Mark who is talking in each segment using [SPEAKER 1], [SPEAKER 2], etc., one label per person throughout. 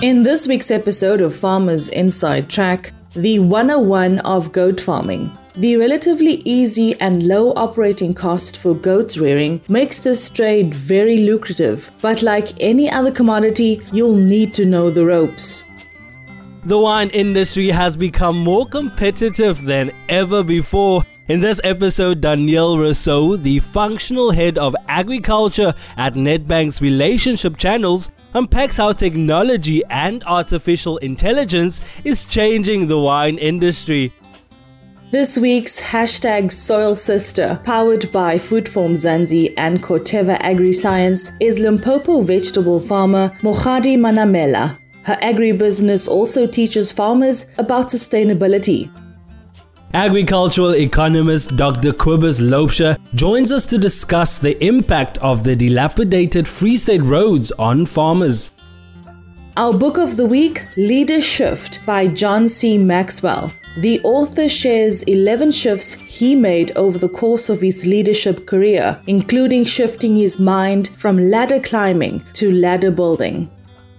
[SPEAKER 1] In this week's episode of Farmers Inside Track, the 101 of goat farming. The relatively easy and low operating cost for goat rearing makes this trade very lucrative, but like any other commodity, you'll need to know the ropes.
[SPEAKER 2] The wine industry has become more competitive than ever before. In this episode, Danielle Rousseau, the functional head of agriculture at Nedbank's relationship channels, unpacks how technology and artificial intelligence is changing the wine industry.
[SPEAKER 1] This week's hashtag Soil Sister, powered by Food for Mzansi and Corteva AgriScience, is Limpopo vegetable farmer Mogadi Manamela. Her agribusiness also teaches farmers about sustainability.
[SPEAKER 2] Agricultural economist Dr. Kobus Loubser joins us to discuss the impact of the dilapidated Free State roads on farmers.
[SPEAKER 1] Our book of the week, Leadershift by John C. Maxwell. The author shares 11 shifts he made over the course of his leadership career, including shifting his mind from ladder climbing to ladder building.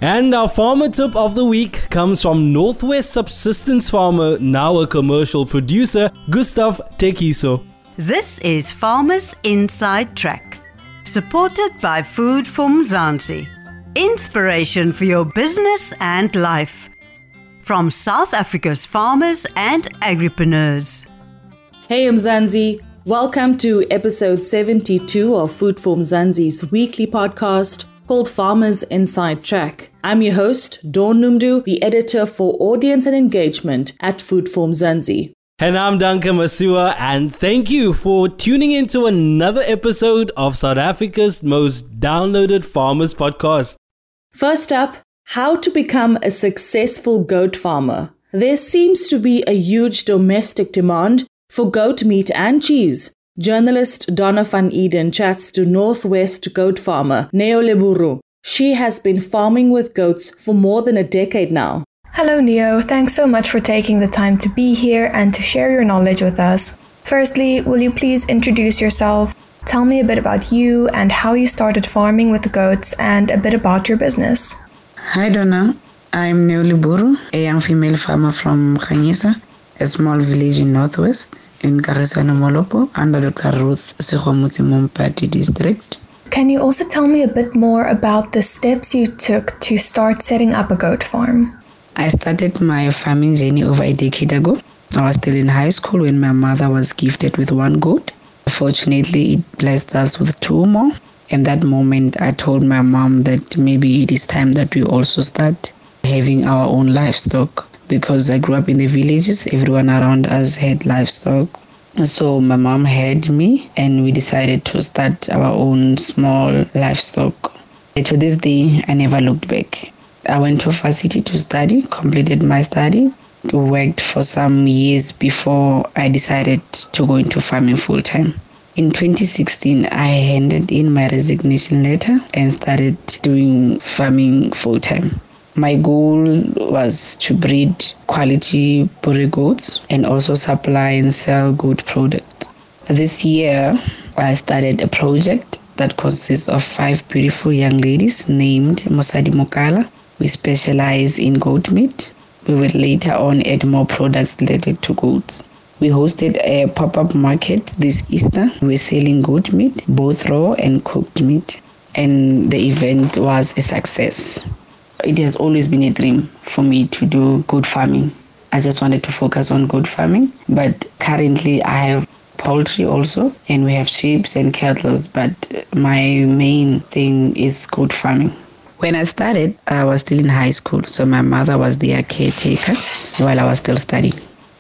[SPEAKER 2] And our farmer tip of the week comes from Northwest Subsistence Farmer, now a commercial producer, Gustav Tekiso.
[SPEAKER 3] This is Farmers Inside Track, supported by Food for Mzansi. Inspiration for your business and life. From South Africa's farmers and agripreneurs.
[SPEAKER 1] Hey, Mzansi. Welcome to episode 72 of Food for Mzansi's weekly podcast called Farmers Inside Track. I'm your host, Dawn Noemdoe, the editor for audience and engagement at Food for Mzansi.
[SPEAKER 2] And I'm Duncan Masiwa, and thank you for tuning into another episode of South Africa's most downloaded farmers podcast.
[SPEAKER 1] First up, how to become a successful goat farmer. There seems to be a huge domestic demand for goat meat and cheese. Journalist Donna van Eden chats to Northwest goat farmer Neo Leburu. She has been farming with goats for more than a decade now.
[SPEAKER 4] Hello, Neo. Thanks so much for taking the time to be here and to share your knowledge with us. Firstly, will you please introduce yourself? Tell me a bit about you and how you started farming with the goats and a bit about your business.
[SPEAKER 5] Hi, Donna. I'm Neo Leburu, a young female farmer from Khanyisa, a small village in Northwest in Kagisano Molopo under Dr. Ruth Sekgomotsi Mompati district.
[SPEAKER 4] Can you also tell me a bit more about the steps you took to start setting up a goat farm?
[SPEAKER 5] I started my farming journey over a decade ago. I was still in high school when my mother was gifted with one goat. Fortunately, it blessed us with two more. In that moment, I told my mom that maybe it is time that we also start having our own livestock because I grew up in the villages, everyone around us had livestock. So my mom had me and we decided to start our own small livestock. To this day, I never looked back. I went to varsity to study, completed my study, worked for some years before I decided to go into farming full time. In 2016, I handed in my resignation letter and started doing farming full time. My goal was to breed quality Boer goats and also supply and sell goat products. This year, I started a project that consists of five beautiful young ladies named Mosadi Mokala. We specialize in goat meat. We will later on add more products related to goats. We hosted a pop up market this Easter. We're selling goat meat, both raw and cooked meat, and the event was a success it has always been a dream for me to do good farming. I just wanted to focus on good farming, but currently I have poultry also, and we have sheep and cattle, but my main thing is good farming. When I started, I was still in high school, so my mother was their caretaker while I was still studying.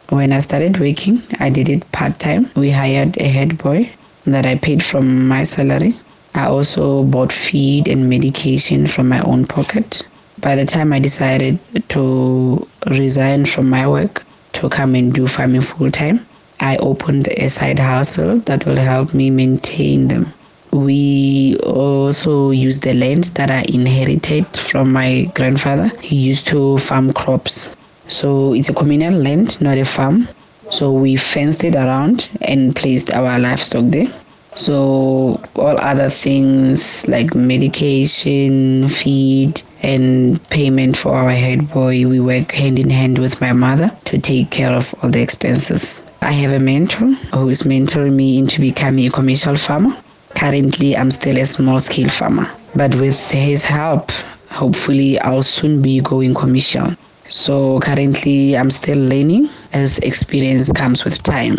[SPEAKER 5] When I started working, I did it part time. We hired a head boy that I paid from my salary. I also bought feed and medication from my own pocket by the time I decided to resign from my work to come and do farming full time, I opened a side hustle that will help me maintain them. We also use the land that I inherited from my grandfather. He used to farm crops. So it's a communal land, not a farm. So we fenced it around and placed our livestock there. So all other things like medication, feed, and payment for our head boy. We work hand in hand with my mother to take care of all the expenses. I have a mentor who is mentoring me into becoming a commercial farmer. Currently, I'm still a small scale farmer, but with his help, hopefully, I'll soon be going commercial. So, currently, I'm still learning as experience comes with time.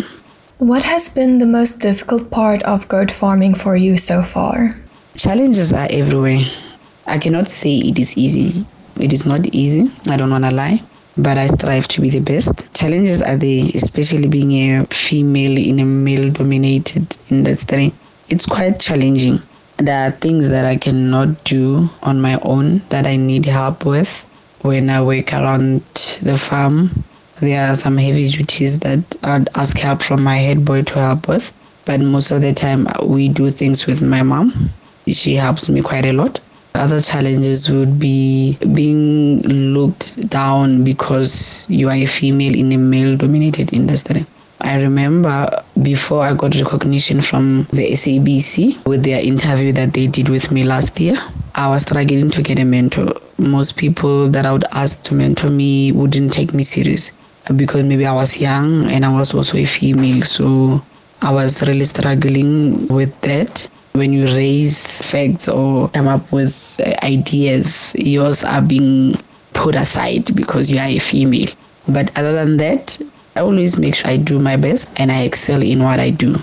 [SPEAKER 4] What has been the most difficult part of goat farming for you so far?
[SPEAKER 5] Challenges are everywhere. I cannot say it is easy. Mm-hmm. It is not easy, I don't want to lie, but I strive to be the best. Challenges are there, especially being a female in a male dominated industry. It's quite challenging. There are things that I cannot do on my own that I need help with when I work around the farm. There are some heavy duties that I'd ask help from my head boy to help with, but most of the time we do things with my mom. She helps me quite a lot. Other challenges would be being looked down because you are a female in a male dominated industry. I remember before I got recognition from the SABC with their interview that they did with me last year, I was struggling to get a mentor. Most people that I would ask to mentor me wouldn't take me serious because maybe I was young and I was also a female. So I was really struggling with that when you raise facts or come up with ideas, yours are being put aside because you are a female. But other than that, I always make sure I do my best and I excel in what I do.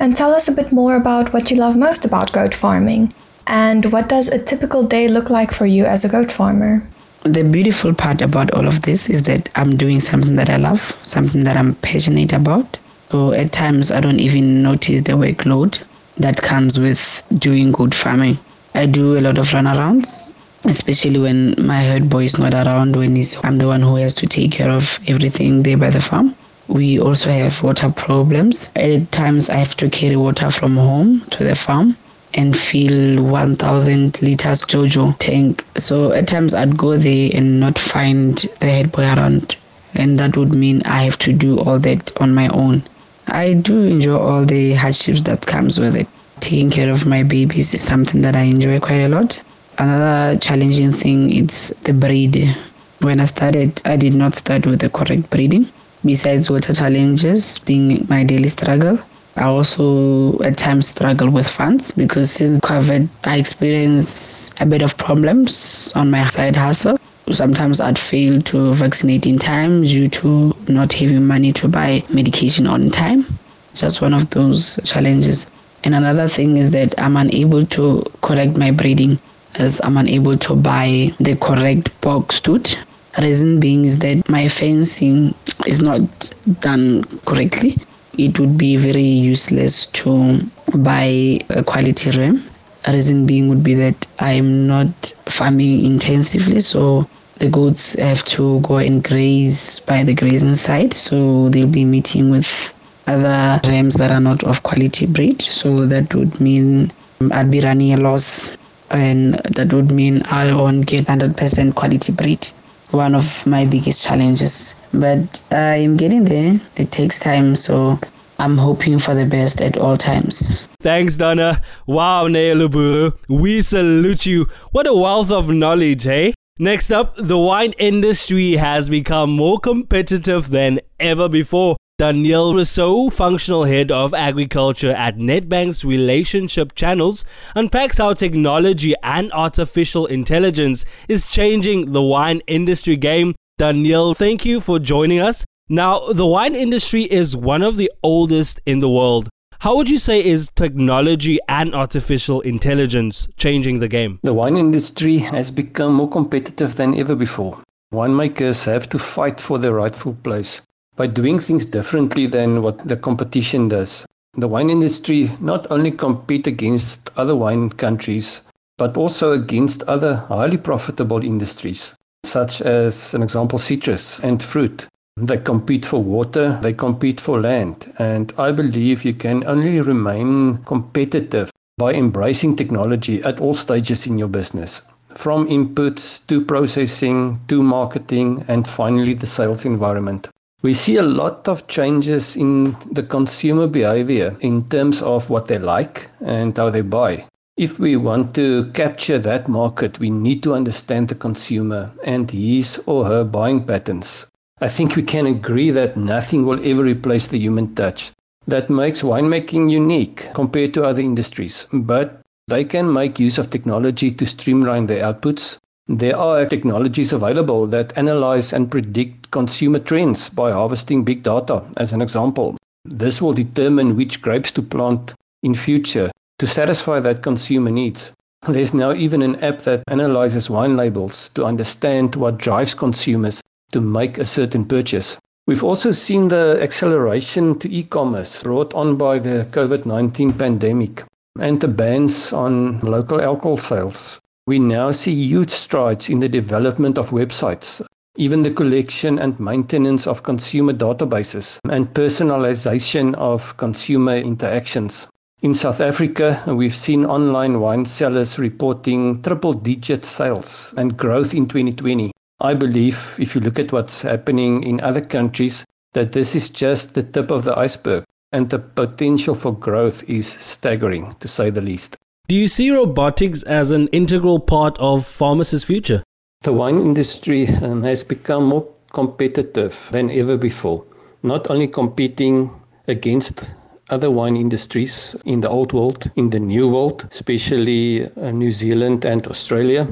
[SPEAKER 4] And tell us a bit more about what you love most about goat farming. And what does a typical day look like for you as a goat farmer?
[SPEAKER 5] The beautiful part about all of this is that I'm doing something that I love, something that I'm passionate about. So at times I don't even notice the workload that comes with doing good farming. I do a lot of runarounds, especially when my herd boy is not around, when he's, I'm the one who has to take care of everything there by the farm. We also have water problems. At times, I have to carry water from home to the farm and fill 1000 liters Jojo tank. So at times, I'd go there and not find the head boy around. And that would mean I have to do all that on my own. I do enjoy all the hardships that comes with it. Taking care of my babies is something that I enjoy quite a lot. Another challenging thing is the breed. When I started, I did not start with the correct breeding. Besides water challenges being my daily struggle, I also at times struggle with funds because since COVID, I experience a bit of problems on my side hustle. Sometimes I'd fail to vaccinate in time due to not having money to buy medication on time. Just one of those challenges. And another thing is that I'm unable to correct my breeding as I'm unable to buy the correct box tooth. Reason being is that my fencing is not done correctly. It would be very useless to buy a quality ram. Reason being would be that I'm not farming intensively, so the goats have to go and graze by the grazing side, so they'll be meeting with other rams that are not of quality breed. So that would mean um, I'd be running a loss, and that would mean I won't get 100% quality breed. One of my biggest challenges, but I'm getting there. It takes time, so I'm hoping for the best at all times.
[SPEAKER 2] Thanks, Donna. Wow, Neo Leburu. We salute you. What a wealth of knowledge, hey? Next up, the wine industry has become more competitive than ever before. Danielle Rousseau, functional head of agriculture at Nedbank's relationship channels, unpacks how technology and artificial intelligence is changing the wine industry game. Danielle, thank you for joining us. Now, the wine industry is one of the oldest in the world. How would you say is technology and artificial intelligence changing the game?
[SPEAKER 6] The wine industry has become more competitive than ever before. Winemakers have to fight for their rightful place by doing things differently than what the competition does. The wine industry not only compete against other wine countries, but also against other highly profitable industries, such as an example citrus and fruit. They compete for water, they compete for land, and I believe you can only remain competitive by embracing technology at all stages in your business. From inputs to processing to marketing and finally the sales environment. We see a lot of changes in the consumer behavior in terms of what they like and how they buy. If we want to capture that market, we need to understand the consumer and his or her buying patterns. I think we can agree that nothing will ever replace the human touch. That makes winemaking unique compared to other industries, but they can make use of technology to streamline their outputs. There are technologies available that analyze and predict consumer trends by harvesting big data, as an example. This will determine which grapes to plant in future to satisfy that consumer needs. There's now even an app that analyzes wine labels to understand what drives consumers to make a certain purchase. We've also seen the acceleration to e-commerce brought on by the COVID-19 pandemic and the bans on local alcohol sales. We now see huge strides in the development of websites, even the collection and maintenance of consumer databases and personalization of consumer interactions. In South Africa, we've seen online wine sellers reporting triple digit sales and growth in 2020. I believe if you look at what's happening in other countries, that this is just the tip of the iceberg and the potential for growth is staggering to say the least.
[SPEAKER 2] Do you see robotics as an integral part of Pharmacy's future?
[SPEAKER 6] The wine industry um, has become more competitive than ever before, not only competing against other wine industries in the old world, in the new world, especially uh, New Zealand and Australia,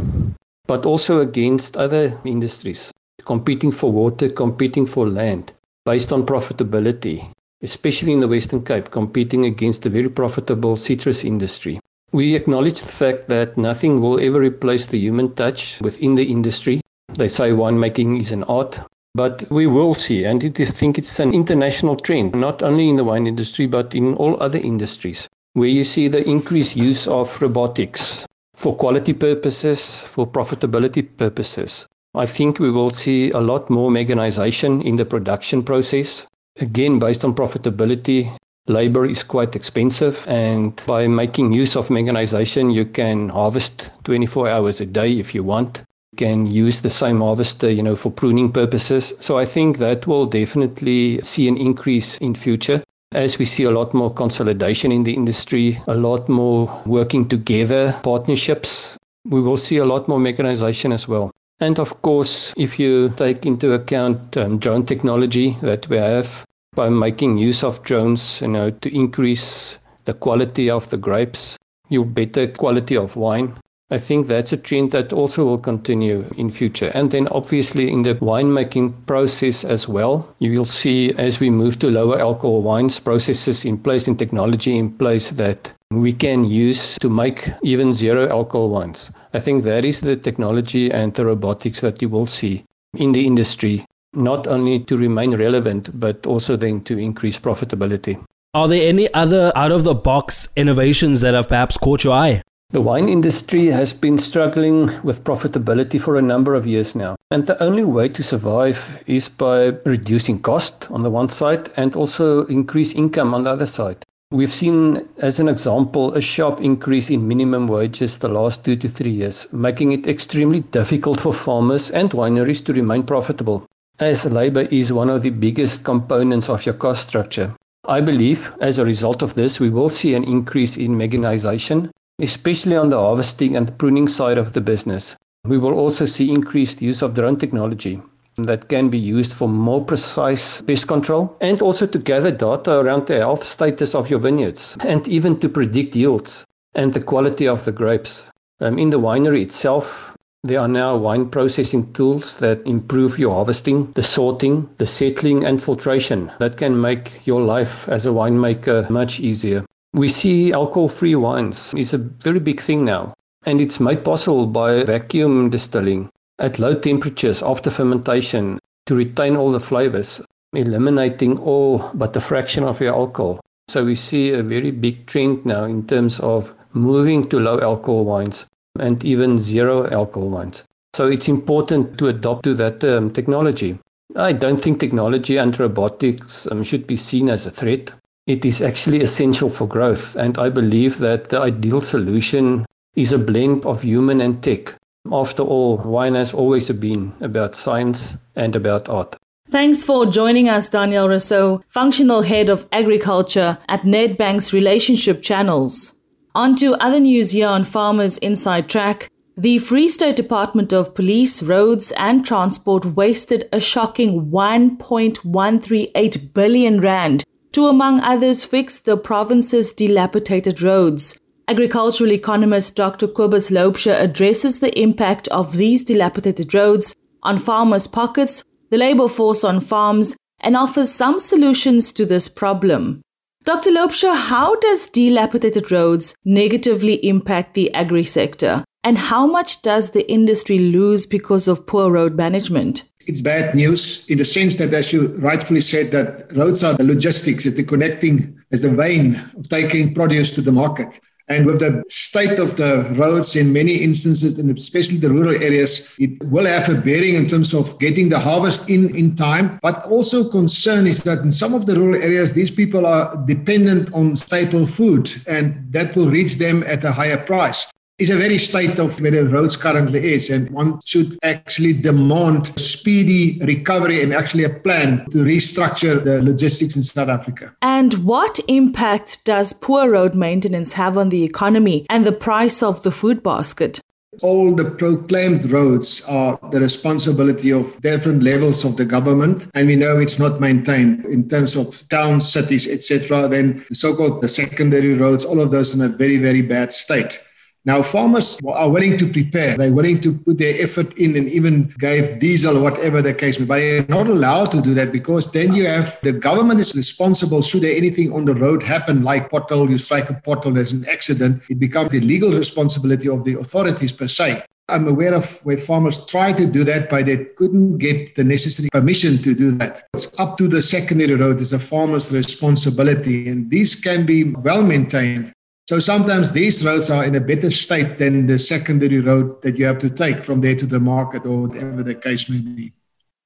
[SPEAKER 6] but also against other industries, competing for water, competing for land based on profitability, especially in the Western Cape, competing against the very profitable citrus industry. We acknowledge the fact that nothing will ever replace the human touch within the industry. They say winemaking is an art, but we will see, and I think it's an international trend, not only in the wine industry, but in all other industries, where you see the increased use of robotics for quality purposes, for profitability purposes. I think we will see a lot more mechanization in the production process. Again, based on profitability, labor is quite expensive, and by making use of mechanization, you can harvest 24 hours a day if you want you can use the same harvester, you know, for pruning purposes. So I think that will definitely see an increase in future as we see a lot more consolidation in the industry, a lot more working together, partnerships. We will see a lot more mechanization as well. And of course, if you take into account um, drone technology that we have by making use of drones, you know, to increase the quality of the grapes, you better quality of wine. I think that's a trend that also will continue in future. And then obviously in the winemaking process as well, you will see as we move to lower alcohol wines, processes in place and technology in place that we can use to make even zero alcohol wines. I think that is the technology and the robotics that you will see in the industry, not only to remain relevant, but also then to increase profitability.
[SPEAKER 2] Are there any other out of the box innovations that have perhaps caught your eye?
[SPEAKER 6] The wine industry has been struggling with profitability for a number of years now. And the only way to survive is by reducing cost on the one side and also increase income on the other side. We've seen, as an example, a sharp increase in minimum wages the last two to three years, making it extremely difficult for farmers and wineries to remain profitable, as labor is one of the biggest components of your cost structure. I believe as a result of this, we will see an increase in mechanization especially on the harvesting and pruning side of the business. We will also see increased use of drone technology that can be used for more precise pest control and also to gather data around the health status of your vineyards and even to predict yields and the quality of the grapes. Um, in the winery itself, there are now wine processing tools that improve your harvesting, the sorting, the settling, and filtration that can make your life as a winemaker much easier. We see alcohol free wines is a very big thing now, and it's made possible by vacuum distilling at low temperatures after fermentation to retain all the flavors, eliminating all but a fraction of your alcohol. So we see a very big trend now in terms of moving to low alcohol wines and even zero alcohol wines. So it's important to adopt to that um, technology. I don't think technology and robotics um, should be seen as a threat it is actually essential for growth. And I believe that the ideal solution is a blend of human and tech. After all, wine has always been about science and about art.
[SPEAKER 1] Thanks for joining us, Danielle Rousseau, Functional Head of Agriculture at Nedbank's Relationship Channels. On to other news here on Farmers Inside Track. The Free State Department of Police, Roads and Transport wasted a shocking 1.138 billion rand to, among others, fix the province's dilapidated roads. Agricultural economist Dr. Kobus Loubser addresses the impact of these dilapidated roads on farmers' pockets, the labor force on farms, and offers some solutions to this problem. Dr. Loubser, how does dilapidated roads negatively impact the agri sector? And how much does the industry lose because of poor road management?
[SPEAKER 7] It's bad news in the sense that, as you rightfully said, that roads are the logistics, it's the connecting, as the vein of taking produce to the market. And with the state of the roads in many instances, and especially the rural areas, it will have a bearing in terms of getting the harvest in in time. But also concern is that in some of the rural areas, these people are dependent on staple food, and that will reach them at a higher price is a very state of where the roads currently is and one should actually demand speedy recovery and actually a plan to restructure the logistics in South Africa.
[SPEAKER 1] And what impact does poor road maintenance have on the economy and the price of the food basket?
[SPEAKER 7] All the proclaimed roads are the responsibility of different levels of the government, and we know it's not maintained in terms of towns, cities, etc. Then the so-called the secondary roads, all of those in a very, very bad state. Now, farmers are willing to prepare. They're willing to put their effort in and even gave diesel whatever the case may be. But they're not allowed to do that because then you have the government is responsible should there anything on the road happen, like pothole, you strike a pothole, there's an accident. It becomes the legal responsibility of the authorities per se. I'm aware of where farmers try to do that, but they couldn't get the necessary permission to do that. It's up to the secondary road. It's a farmer's responsibility, and these can be well maintained. So sometimes these roads are in a better state than the secondary road that you have to take from there to the market or whatever the case may be.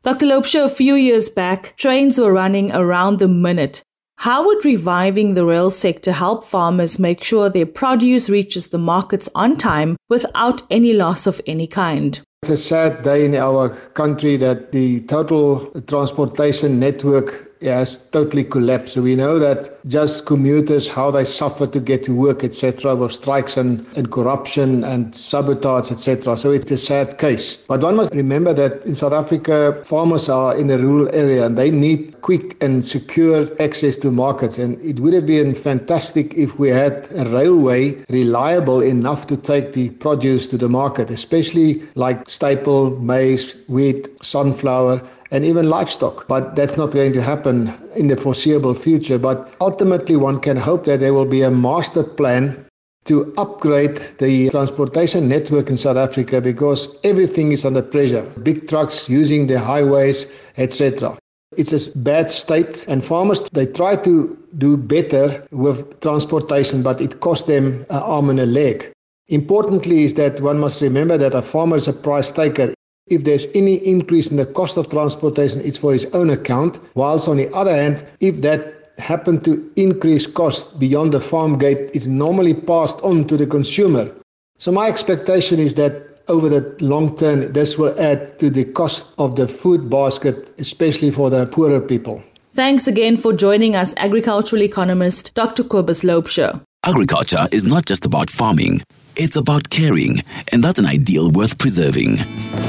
[SPEAKER 1] Dr. Loubser, a few years back, trains were running around the minute. How would reviving the rail sector help farmers make sure their produce reaches the markets on time without any loss of any kind?
[SPEAKER 8] It's a sad day in our country that the total transportation network has totally collapsed. So we know that just commuters, how they suffer to get to work, etc., with strikes and, and corruption and sabotage, etc. So it's a sad case. But one must remember that in South Africa, farmers are in a rural area and they need quick and secure access to markets. And it would have been fantastic if we had a railway reliable enough to take the produce to the market, especially like staple, maize, wheat, sunflower and even livestock. But that's not going to happen in the foreseeable future. But ultimately, one can hope that there will be a master plan to upgrade the transportation network in South Africa because everything is under pressure. Big trucks using the highways, etc. It's a bad state, and farmers they try to do better with transportation, but it costs them an arm and a leg. Importantly, is that one must remember that a farmer is a price taker. If there's any increase in the cost of transportation, it's for his own account. Whilst on the other hand, if that happen to increase cost beyond the farm gate, it's normally passed on to the consumer. So my expectation is that over the long term, this will add to the cost of the food basket, especially for the poorer people.
[SPEAKER 1] Thanks again for joining us, agricultural economist Dr. Kobus Loubser.
[SPEAKER 9] Agriculture is not just about farming. It's about caring, and that's an ideal worth preserving.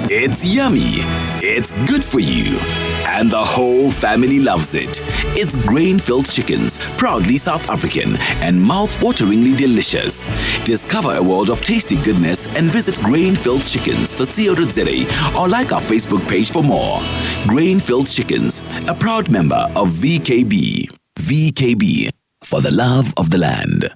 [SPEAKER 9] It's yummy, it's good for you, and the whole family loves it. It's Grainfield Chickens, proudly South African and mouth wateringly delicious. Discover a world of tasty goodness and visit Grainfield Chickens, the co.za, or like our Facebook page for more. Grainfield Chickens, a proud member of VKB. VKB, for the love of the land.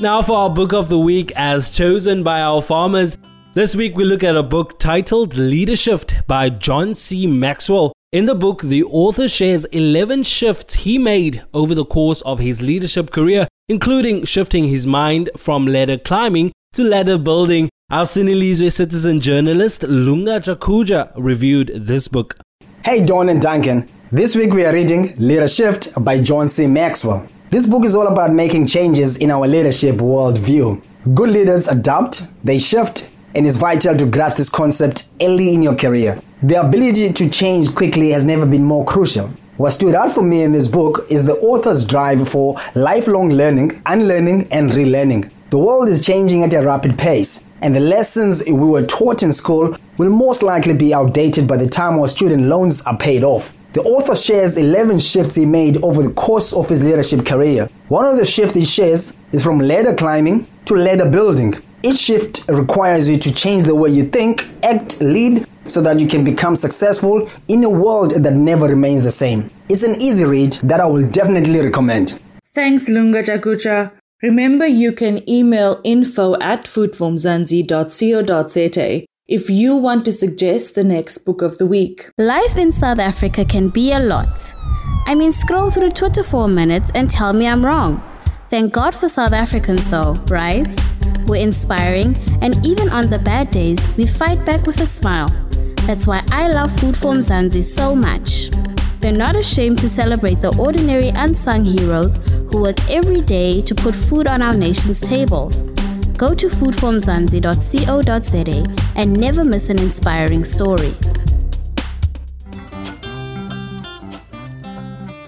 [SPEAKER 2] Now, for our book of the week, as chosen by our farmers. This week, we look at a book titled Leadershift by John C. Maxwell. In the book, the author shares 11 shifts he made over the course of his leadership career, including shifting his mind from ladder climbing to ladder building. Our Sinilizwe citizen journalist Lunga Jakuja reviewed this book.
[SPEAKER 10] Hey, Don and Duncan. This week we are reading Leadershift by John C. Maxwell. This book is all about making changes in our leadership worldview. Good leaders adapt, they shift, and it's vital to grasp this concept early in your career. The ability to change quickly has never been more crucial. What stood out for me in this book is the author's drive for lifelong learning, unlearning, and relearning. The world is changing at a rapid pace, and the lessons we were taught in school will most likely be outdated by the time our student loans are paid off. The author shares 11 shifts he made over the course of his leadership career. One of the shifts he shares is from ladder climbing to ladder building. Each shift requires you to change the way you think, act, lead, so that you can become successful in a world that never remains the same. It's an easy read that I will definitely recommend.
[SPEAKER 1] Thanks, Lunga Jakuja. Remember, you can email info at foodformzansi.co.za if you want to suggest the next book of the week.
[SPEAKER 11] Life in South Africa can be a lot. I mean, scroll through Twitter for a minute and tell me I'm wrong. Thank God for South Africans, though, right? We're inspiring, and even on the bad days, we fight back with a smile. That's why I love Food for Mzansi so much. They're not ashamed to celebrate the ordinary unsung heroes who work every day to put food on our nation's tables. Go to foodformzansi.co.za and never miss an inspiring story.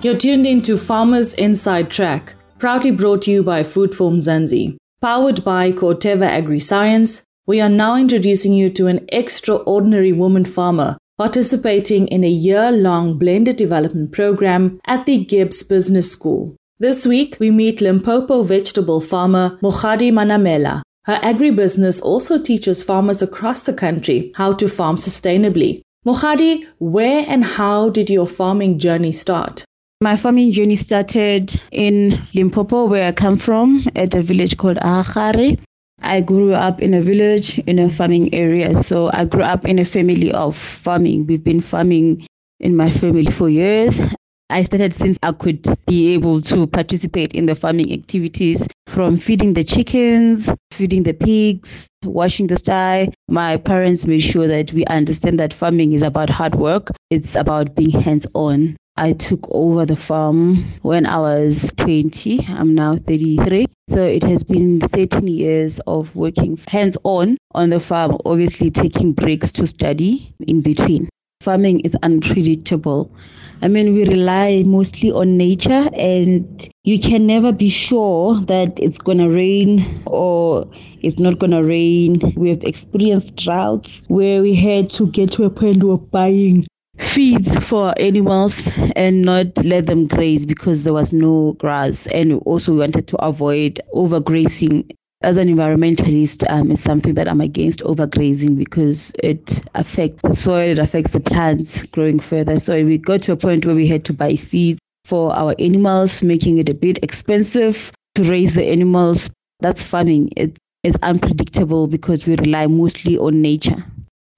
[SPEAKER 1] You're tuned in to Farmers Inside Track, proudly brought to you by Food Mzansi. Powered by Corteva Agri Science, we are now introducing you to an extraordinary woman farmer participating in a year long blended development program at the Gibbs Business School. This week, we meet Limpopo vegetable farmer Mogadi Manamela. Her agribusiness also teaches farmers across the country how to farm sustainably. Mogadi, where and how did your farming journey start?
[SPEAKER 12] My farming journey started in Limpopo, where I come from, at a village called Ahare. I grew up in a village in a farming area. So I grew up in a family of farming. We've been farming in my family for years. I started since I could be able to participate in the farming activities from feeding the chickens, feeding the pigs, washing the sty. My parents made sure that we understand that farming is about hard work, it's about being hands on. I took over the farm when I was 20. I'm now 33. So it has been 13 years of working hands on on the farm, obviously taking breaks to study in between. Farming is unpredictable. I mean, we rely mostly on nature, and you can never be sure that it's going to rain or it's not going to rain. We have experienced droughts where we had to get to a point of buying feeds for animals and not let them graze because there was no grass. And also we wanted to avoid overgrazing. As an environmentalist um, it's something that i'm against overgrazing because it affects the soil it affects the plants growing further. So we got to a point where we had to buy feeds for our animals making it a bit expensive to raise the animals. That's farming. It, it's unpredictable because we rely mostly on nature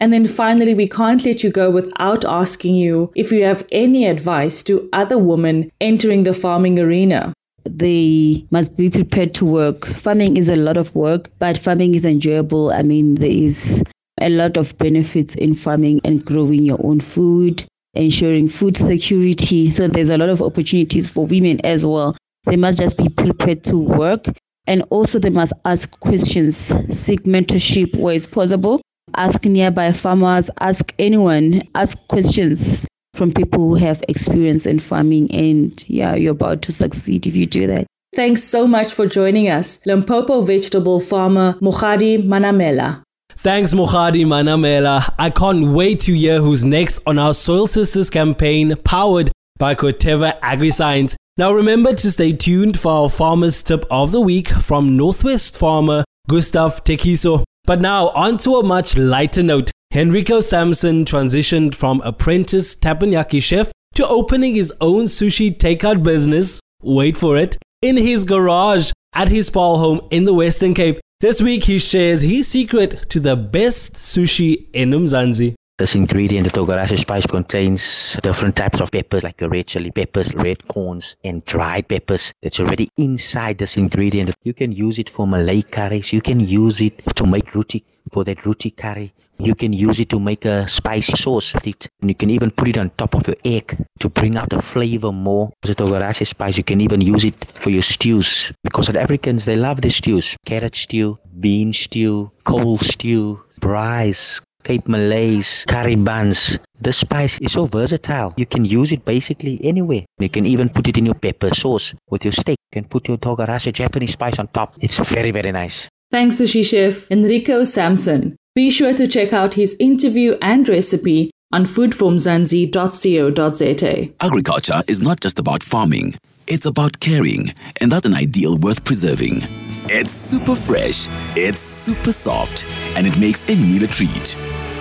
[SPEAKER 1] and then finally, we can't let you go without asking you if you have any advice to other women entering the farming arena.
[SPEAKER 12] They must be prepared to work. Farming is a lot of work, but farming is enjoyable. I mean, there is a lot of benefits in farming and growing your own food, ensuring food security. So there's a lot of opportunities for women as well. They must just be prepared to work and also they must ask questions, seek mentorship where it's possible ask nearby farmers, ask anyone, ask questions from people who have experience in farming. And yeah, you're about to succeed if you do that.
[SPEAKER 1] Thanks so much for joining us, Limpopo vegetable farmer Mogadi Manamela.
[SPEAKER 2] Thanks, Mogadi Manamela. I can't wait to hear who's next on our Soil Sisters campaign powered by Corteva AgriScience. Now remember to stay tuned for our farmer's tip of the week from Northwest farmer Gustav Tekiso. But now, onto a much lighter note. Henrico Samson transitioned from apprentice teppanyaki chef to opening his own sushi takeout business. Wait for it. In his garage at his Paarl home in the Western Cape. This week he shares his secret to the best sushi in Mzansi.
[SPEAKER 13] This ingredient, the togarashi spice, contains different types of peppers, like the red chili peppers, red corns, and dried peppers. That's already inside this ingredient. You can use it for Malay curries. You can use it to make roti for that roti curry. You can use it to make a spicy sauce with it. And you can even put it on top of your egg to bring out the flavor more. The togarashi spice, you can even use it for your stews. Because the Africans, they love the stews. Carrot stew, bean stew, coal stew, braais, Cape Malays, curry buns. The spice is so versatile. You can use it basically anywhere. You can even put it in your pepper sauce with your steak. You can put your togarashi Japanese spice on top. It's very, very nice.
[SPEAKER 1] Thanks, sushi chef Enrico Sampson. Be sure to check out his interview and recipe on foodformzansi.co.za.
[SPEAKER 9] Agriculture is not just about farming, it's about caring, and that's an ideal worth preserving. It's super fresh, it's super soft, and it makes any meal a treat.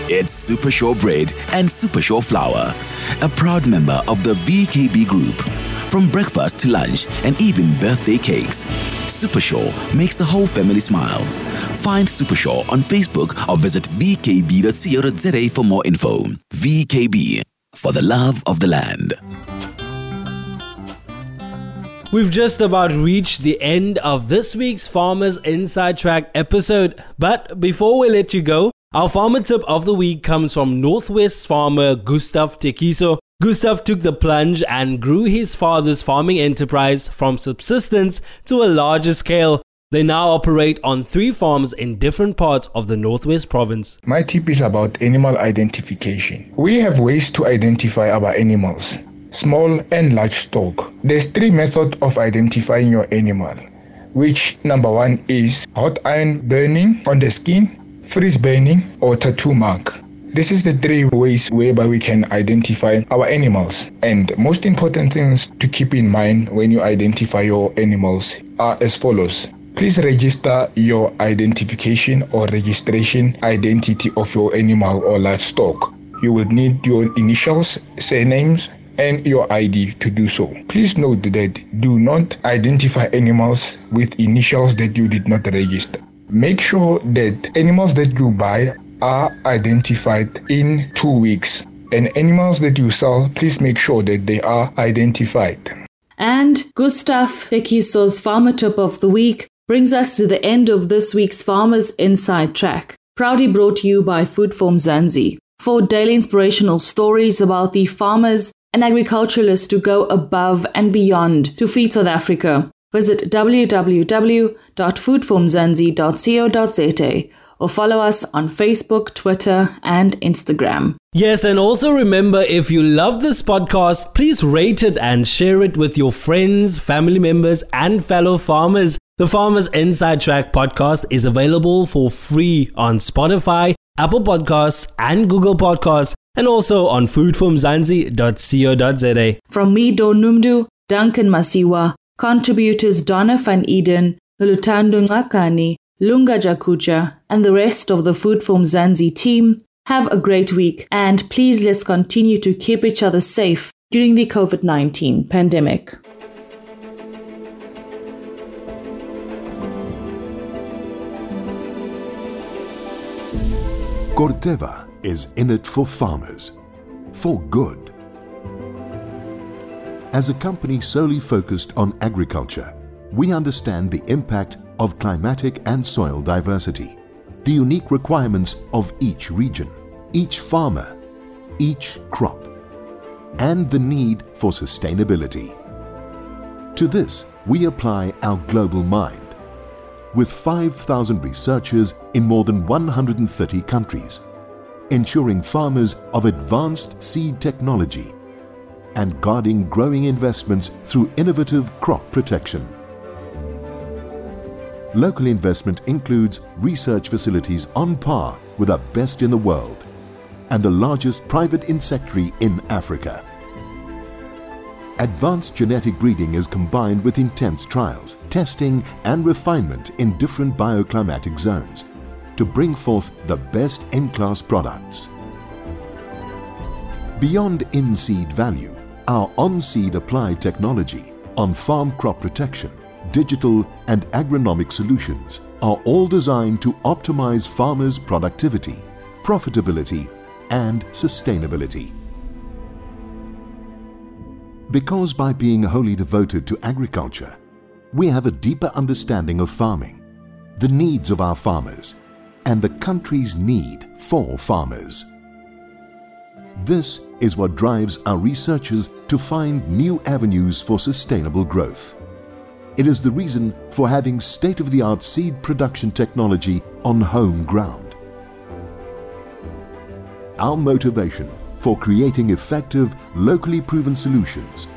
[SPEAKER 9] It's Super Sure Bread and Super Sure Flour, a proud member of the VKB Group. From breakfast to lunch and even birthday cakes, Super Sure makes the whole family smile. Find Super Sure on Facebook or visit vkb.co.za for more info. VKB, for the love of the land.
[SPEAKER 2] We've just about reached the end of this week's Farmers Inside Track episode. But before we let you go, our farmer tip of the week comes from Northwest farmer Gustav Tekiso. Gustav took the plunge and grew his father's farming enterprise from subsistence to a larger scale. They now operate on three farms in different parts of the Northwest province.
[SPEAKER 14] My tip is about animal identification. We have ways to identify our animals small and large stock. There's three methods of identifying your animal, which number one is hot iron burning on the skin, freeze burning, or tattoo mark. This is the three ways whereby we can identify our animals. And most important things to keep in mind when you identify your animals are as follows. Please register your identification or registration identity of your animal or livestock. You will need your initials, surnames, and your ID to do so. Please note that do not identify animals with initials that you did not register. Make sure that animals that you buy are identified in two weeks. And animals that you sell, please make sure that they are identified.
[SPEAKER 1] And Gustav Tekiso's Farmer Tip of the Week brings us to the end of this week's Farmers Inside Track, proudly brought to you by Food for Mzansi. For daily inspirational stories about the farmers and agriculturalists to go above and beyond to feed South Africa, visit www.foodformzansi.co.za or follow us on Facebook, Twitter, and Instagram.
[SPEAKER 2] Yes, and also remember if you love this podcast, please rate it and share it with your friends, family members, and fellow farmers. The Farmers Inside Track podcast is available for free on Spotify, Apple Podcasts, and Google Podcasts, and also on foodformzansi.co.za.
[SPEAKER 1] From me, Dawn Noemdoe, Duncan Masiwa, contributors Donna van Eden, Lutando Ngakani, Lunga Jakuja, and the rest of the Food for Mzansi team, have a great week and please let's continue to keep each other safe during the COVID 19 pandemic.
[SPEAKER 15] Corteva is in it for farmers, for good. As a company solely focused on agriculture, we understand the impact of climatic and soil diversity, the unique requirements of each region, each farmer, each crop, and the need for sustainability. To this, we apply our global mind with 5,000 researchers in more than 130 countries, ensuring farmers of advanced seed technology and guarding growing investments through innovative crop protection. Local investment includes research facilities on par with the best in the world and the largest private insectary in Africa. Advanced genetic breeding is combined with intense trials, testing and refinement in different bioclimatic zones to bring forth the best in-class products. Beyond in-seed value, our on-seed applied technology, on-farm crop protection, digital and agronomic solutions are all designed to optimize farmers' productivity, profitability and sustainability. Because by being wholly devoted to agriculture, we have a deeper understanding of farming, the needs of our farmers, and the country's need for farmers. This is what drives our researchers to find new avenues for sustainable growth. It is the reason for having state-of-the-art seed production technology on home ground. our motivation for creating effective, locally proven solutions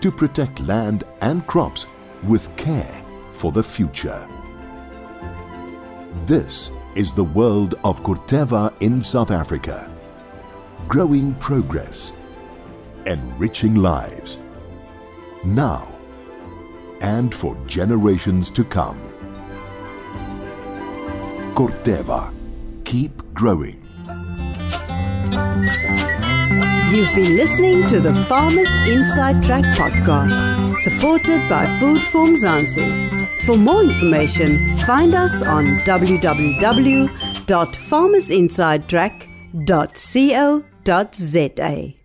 [SPEAKER 15] to protect land and crops with care for the future. This is the world of Corteva in South Africa. Growing progress, enriching lives. Now and for generations to come. Corteva. Keep growing.
[SPEAKER 3] You've been listening to the Farmers Inside Track podcast, supported by Food for Mzansi. For more information, find us on www.farmersinsidetrack.co.za.